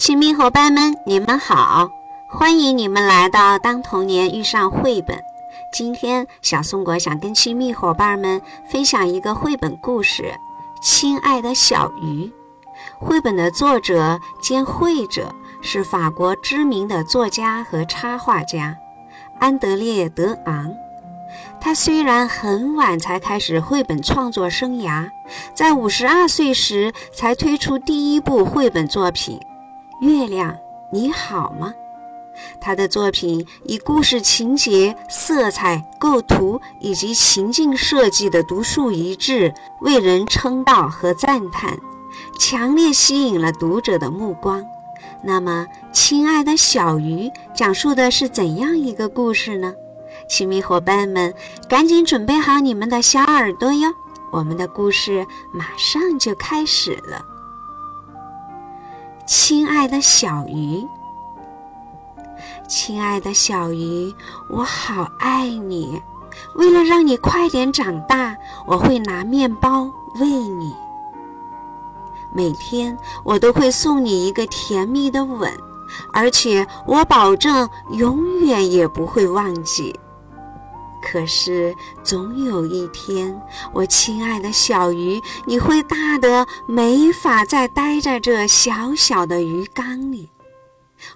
亲密伙伴们，你们好！欢迎你们来到《当童年遇上绘本》。今天，小松果想跟亲密伙伴们分享一个绘本故事《亲爱的小鱼》。绘本的作者兼绘者是法国知名的作家和插画家安德烈·德昂。他虽然很晚才开始绘本创作生涯，在五十二岁时才推出第一部绘本作品。月亮，你好吗？他的作品以故事情节、色彩、构图以及情境设计的独树一帜，为人称道和赞叹，强烈吸引了读者的目光。那么，亲爱的小鱼，讲述的是怎样一个故事呢？亲密伙伴们，赶紧准备好你们的小耳朵哟！我们的故事马上就开始了。亲爱的小鱼，亲爱的小鱼，我好爱你。为了让你快点长大，我会拿面包喂你。每天我都会送你一个甜蜜的吻，而且我保证永远也不会忘记。可是，总有一天，我亲爱的小鱼，你会大的没法再待在这小小的鱼缸里。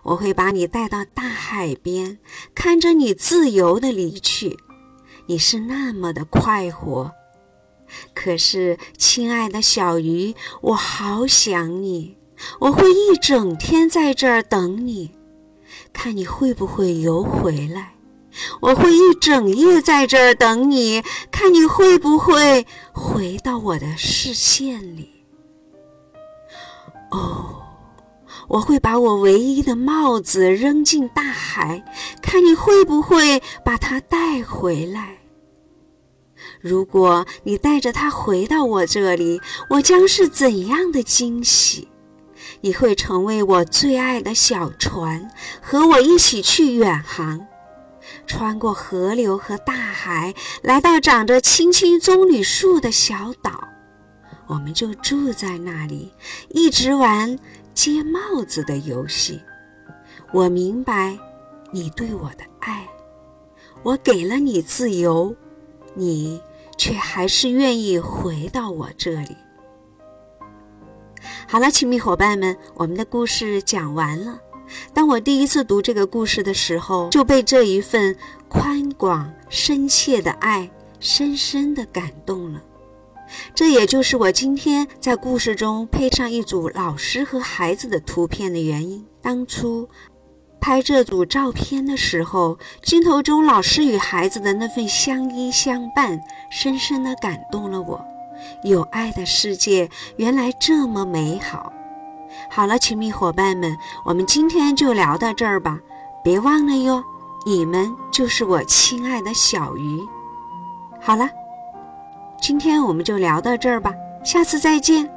我会把你带到大海边，看着你自由的离去。你是那么的快活。可是，亲爱的小鱼，我好想你。我会一整天在这儿等你，看你会不会游回来。我会一整夜在这儿等你，看你会不会回到我的视线里。哦，我会把我唯一的帽子扔进大海，看你会不会把它带回来。如果你带着它回到我这里，我将是怎样的惊喜！你会成为我最爱的小船，和我一起去远航。穿过河流和大海，来到长着青青棕榈树的小岛，我们就住在那里，一直玩接帽子的游戏。我明白你对我的爱，我给了你自由，你却还是愿意回到我这里。好了，亲密伙伴们，我们的故事讲完了。当我第一次读这个故事的时候，就被这一份宽广深切的爱深深的感动了。这也就是我今天在故事中配上一组老师和孩子的图片的原因。当初拍这组照片的时候，镜头中老师与孩子的那份相依相伴，深深的感动了我。有爱的世界原来这么美好。好了，亲密伙伴们，我们今天就聊到这儿吧。别忘了哟，你们就是我亲爱的小鱼。好了，今天我们就聊到这儿吧，下次再见。